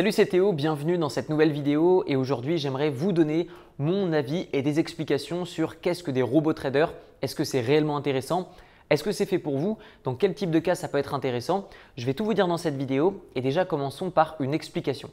Salut c'est Théo, bienvenue dans cette nouvelle vidéo et aujourd'hui j'aimerais vous donner mon avis et des explications sur qu'est-ce que des robots traders, est-ce que c'est réellement intéressant, est-ce que c'est fait pour vous, dans quel type de cas ça peut être intéressant? Je vais tout vous dire dans cette vidéo et déjà commençons par une explication.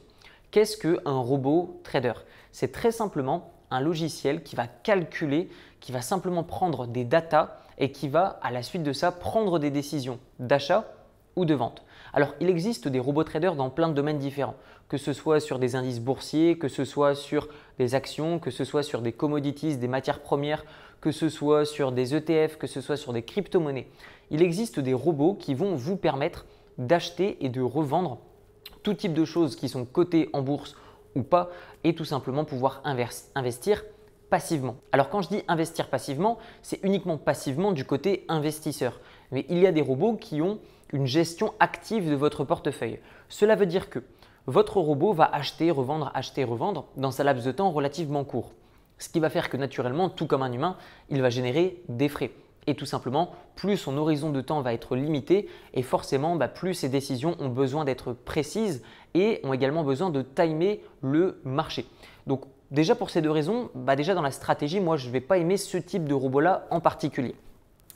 Qu'est-ce qu'un robot trader? C'est très simplement un logiciel qui va calculer, qui va simplement prendre des datas et qui va à la suite de ça prendre des décisions d'achat ou de vente. Alors, il existe des robots traders dans plein de domaines différents, que ce soit sur des indices boursiers, que ce soit sur des actions, que ce soit sur des commodities, des matières premières, que ce soit sur des ETF, que ce soit sur des crypto-monnaies. Il existe des robots qui vont vous permettre d'acheter et de revendre tout type de choses qui sont cotées en bourse ou pas et tout simplement pouvoir investir passivement. Alors quand je dis investir passivement, c'est uniquement passivement du côté investisseur. Mais il y a des robots qui ont une gestion active de votre portefeuille. Cela veut dire que votre robot va acheter, revendre, acheter, revendre dans un laps de temps relativement court. Ce qui va faire que naturellement, tout comme un humain, il va générer des frais. Et tout simplement, plus son horizon de temps va être limité et forcément, bah, plus ses décisions ont besoin d'être précises et ont également besoin de timer le marché. Donc déjà pour ces deux raisons, bah, déjà dans la stratégie, moi je ne vais pas aimer ce type de robot-là en particulier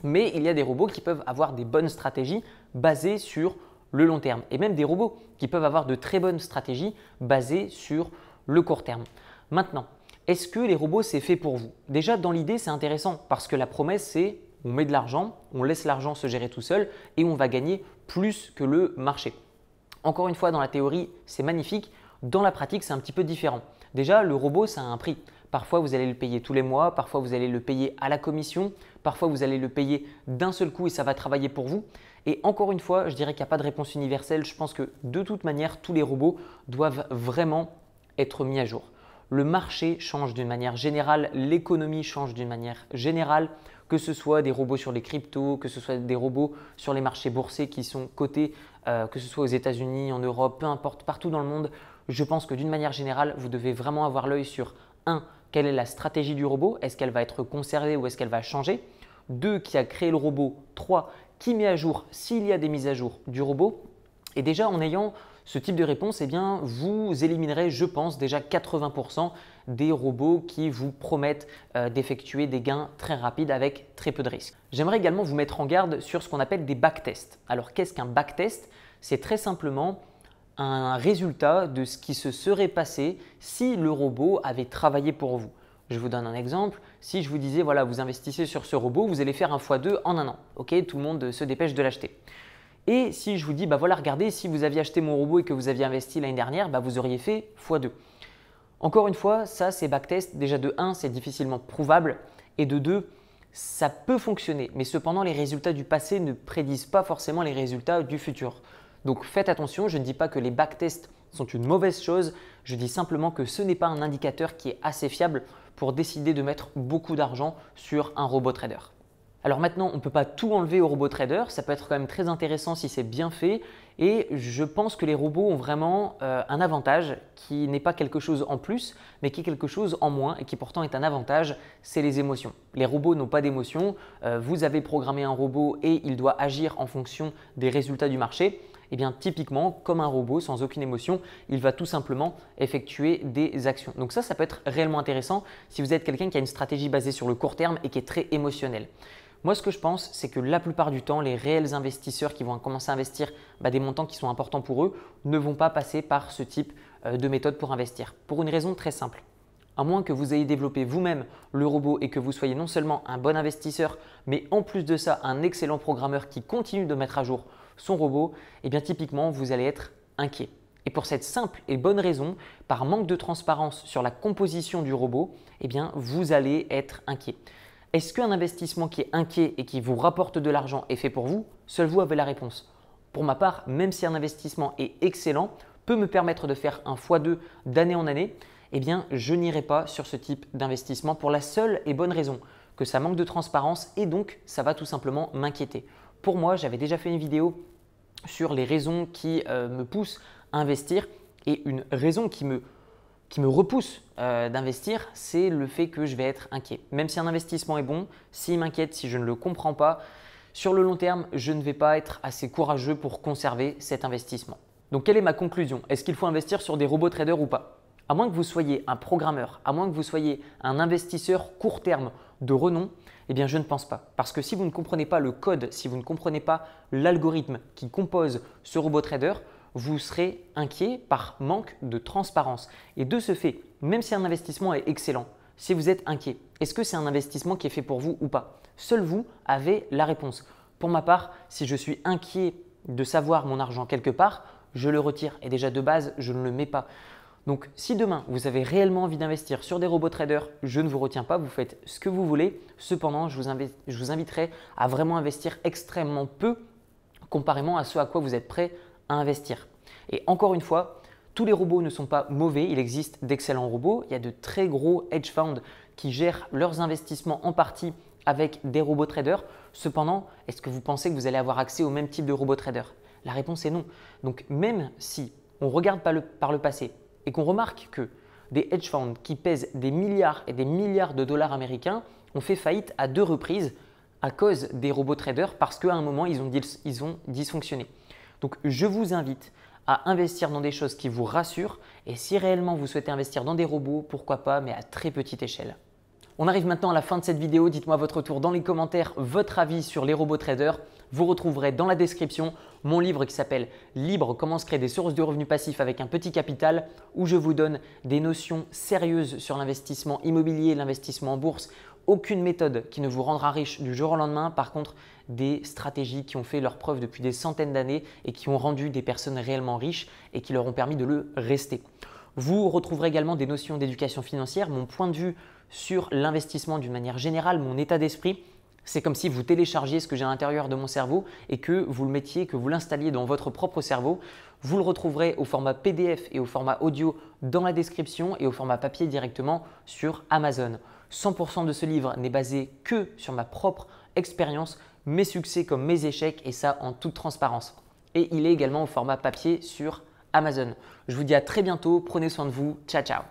mais il y a des robots qui peuvent avoir des bonnes stratégies basées sur le long terme et même des robots qui peuvent avoir de très bonnes stratégies basées sur le court terme. Maintenant, est-ce que les robots c'est fait pour vous? Déjà dans l'idée c'est intéressant parce que la promesse c'est on met de l'argent, on laisse l'argent se gérer tout seul et on va gagner plus que le marché. Encore une fois dans la théorie c'est magnifique, dans la pratique c'est un petit peu différent. Déjà le robot ça a un prix. Parfois, vous allez le payer tous les mois, parfois, vous allez le payer à la commission, parfois, vous allez le payer d'un seul coup et ça va travailler pour vous. Et encore une fois, je dirais qu'il n'y a pas de réponse universelle. Je pense que de toute manière, tous les robots doivent vraiment être mis à jour. Le marché change d'une manière générale, l'économie change d'une manière générale, que ce soit des robots sur les cryptos, que ce soit des robots sur les marchés boursiers qui sont cotés, euh, que ce soit aux États-Unis, en Europe, peu importe, partout dans le monde. Je pense que d'une manière générale, vous devez vraiment avoir l'œil sur un quelle est la stratégie du robot Est-ce qu'elle va être conservée ou est-ce qu'elle va changer 2. Qui a créé le robot 3. Qui met à jour s'il y a des mises à jour du robot Et déjà en ayant ce type de réponse, eh bien, vous éliminerez, je pense, déjà 80% des robots qui vous promettent euh, d'effectuer des gains très rapides avec très peu de risques. J'aimerais également vous mettre en garde sur ce qu'on appelle des backtests. Alors qu'est-ce qu'un backtest C'est très simplement un résultat de ce qui se serait passé si le robot avait travaillé pour vous. Je vous donne un exemple. Si je vous disais, voilà, vous investissez sur ce robot, vous allez faire un x2 en un an. Tout le monde se dépêche de l'acheter. Et si je vous dis, bah voilà, regardez, si vous aviez acheté mon robot et que vous aviez investi l'année dernière, bah vous auriez fait x2. Encore une fois, ça c'est backtest. Déjà de 1, c'est difficilement prouvable. Et de 2, ça peut fonctionner. Mais cependant, les résultats du passé ne prédisent pas forcément les résultats du futur. Donc faites attention, je ne dis pas que les backtests sont une mauvaise chose, je dis simplement que ce n'est pas un indicateur qui est assez fiable pour décider de mettre beaucoup d'argent sur un robot trader. Alors maintenant, on ne peut pas tout enlever au robot trader, ça peut être quand même très intéressant si c'est bien fait et je pense que les robots ont vraiment euh, un avantage qui n'est pas quelque chose en plus, mais qui est quelque chose en moins et qui pourtant est un avantage, c'est les émotions. Les robots n'ont pas d'émotions, euh, vous avez programmé un robot et il doit agir en fonction des résultats du marché. Eh bien, typiquement, comme un robot, sans aucune émotion, il va tout simplement effectuer des actions. Donc ça, ça peut être réellement intéressant si vous êtes quelqu'un qui a une stratégie basée sur le court terme et qui est très émotionnel. Moi, ce que je pense, c'est que la plupart du temps, les réels investisseurs qui vont commencer à investir bah, des montants qui sont importants pour eux ne vont pas passer par ce type euh, de méthode pour investir. Pour une raison très simple. À moins que vous ayez développé vous-même le robot et que vous soyez non seulement un bon investisseur, mais en plus de ça, un excellent programmeur qui continue de mettre à jour son robot, eh bien typiquement, vous allez être inquiet. Et pour cette simple et bonne raison, par manque de transparence sur la composition du robot, eh bien vous allez être inquiet. Est-ce qu'un investissement qui est inquiet et qui vous rapporte de l'argent est fait pour vous? Seul vous avez la réponse. Pour ma part, même si un investissement est excellent, peut me permettre de faire un x2 d'année en année, eh bien je n'irai pas sur ce type d'investissement pour la seule et bonne raison que ça manque de transparence et donc ça va tout simplement m'inquiéter. Pour moi, j'avais déjà fait une vidéo sur les raisons qui euh, me poussent à investir et une raison qui me, repousse euh, d'investir, c'est le fait que je vais être inquiet. Même si un investissement est bon, s'il m'inquiète, si je ne le comprends pas, sur le long terme, je ne vais pas être assez courageux pour conserver cet investissement. Donc quelle est ma conclusion? Est-ce qu'il faut investir sur des robots traders ou pas? À moins que vous soyez un programmeur, à moins que vous soyez un investisseur court terme de renom, eh bien je ne pense pas. Parce que si vous ne comprenez pas le code, si vous ne comprenez pas l'algorithme qui compose ce robot trader, vous serez inquiet par manque de transparence. Et de ce fait, même si un investissement est excellent, si vous êtes inquiet, est-ce que c'est un investissement qui est fait pour vous ou pas? Seul vous avez la réponse. Pour ma part, si je suis inquiet de savoir mon argent quelque part, je le retire. Et déjà de base, je ne le mets pas. Donc si demain vous avez réellement envie d'investir sur des robots traders, je ne vous retiens pas, vous faites ce que vous voulez. Cependant, je vous, je vous inviterai à vraiment investir extrêmement peu comparément à ce à quoi vous êtes prêt à investir. Et encore une fois, tous les robots ne sont pas mauvais, il existe d'excellents robots, il y a de très gros hedge funds qui gèrent leurs investissements en partie avec des robots traders. Cependant, est-ce que vous pensez que vous allez avoir accès au même type de robots traders? La réponse est non. Donc même si on regarde par le, par le passé et qu'on remarque que des hedge funds qui pèsent des milliards et des milliards de dollars américains ont fait faillite à deux reprises à cause des robots traders parce qu'à un moment, ils ont, ils ont dysfonctionné. Donc je vous invite à investir dans des choses qui vous rassurent et si réellement vous souhaitez investir dans des robots, pourquoi pas, mais à très petite échelle. On arrive maintenant à la fin de cette vidéo. Dites-moi votre tour dans les commentaires, votre avis sur les robots traders. Vous retrouverez dans la description mon livre qui s'appelle Libre, comment se créer des sources de revenus passifs avec un petit capital, où je vous donne des notions sérieuses sur l'investissement immobilier, l'investissement en bourse. Aucune méthode qui ne vous rendra riche du jour au lendemain. Par contre, des stratégies qui ont fait leur preuve depuis des centaines d'années et qui ont rendu des personnes réellement riches et qui leur ont permis de le rester. Vous retrouverez également des notions d'éducation financière, mon point de vue sur l'investissement d'une manière générale, mon état d'esprit. C'est comme si vous téléchargiez ce que j'ai à l'intérieur de mon cerveau et que vous le mettiez, que vous l'installiez dans votre propre cerveau. Vous le retrouverez au format PDF et au format audio dans la description et au format papier directement sur Amazon. 100% de ce livre n'est basé que sur ma propre expérience, mes succès comme mes échecs et ça en toute transparence. Et il est également au format papier sur Amazon. Je vous dis à très bientôt, prenez soin de vous, ciao ciao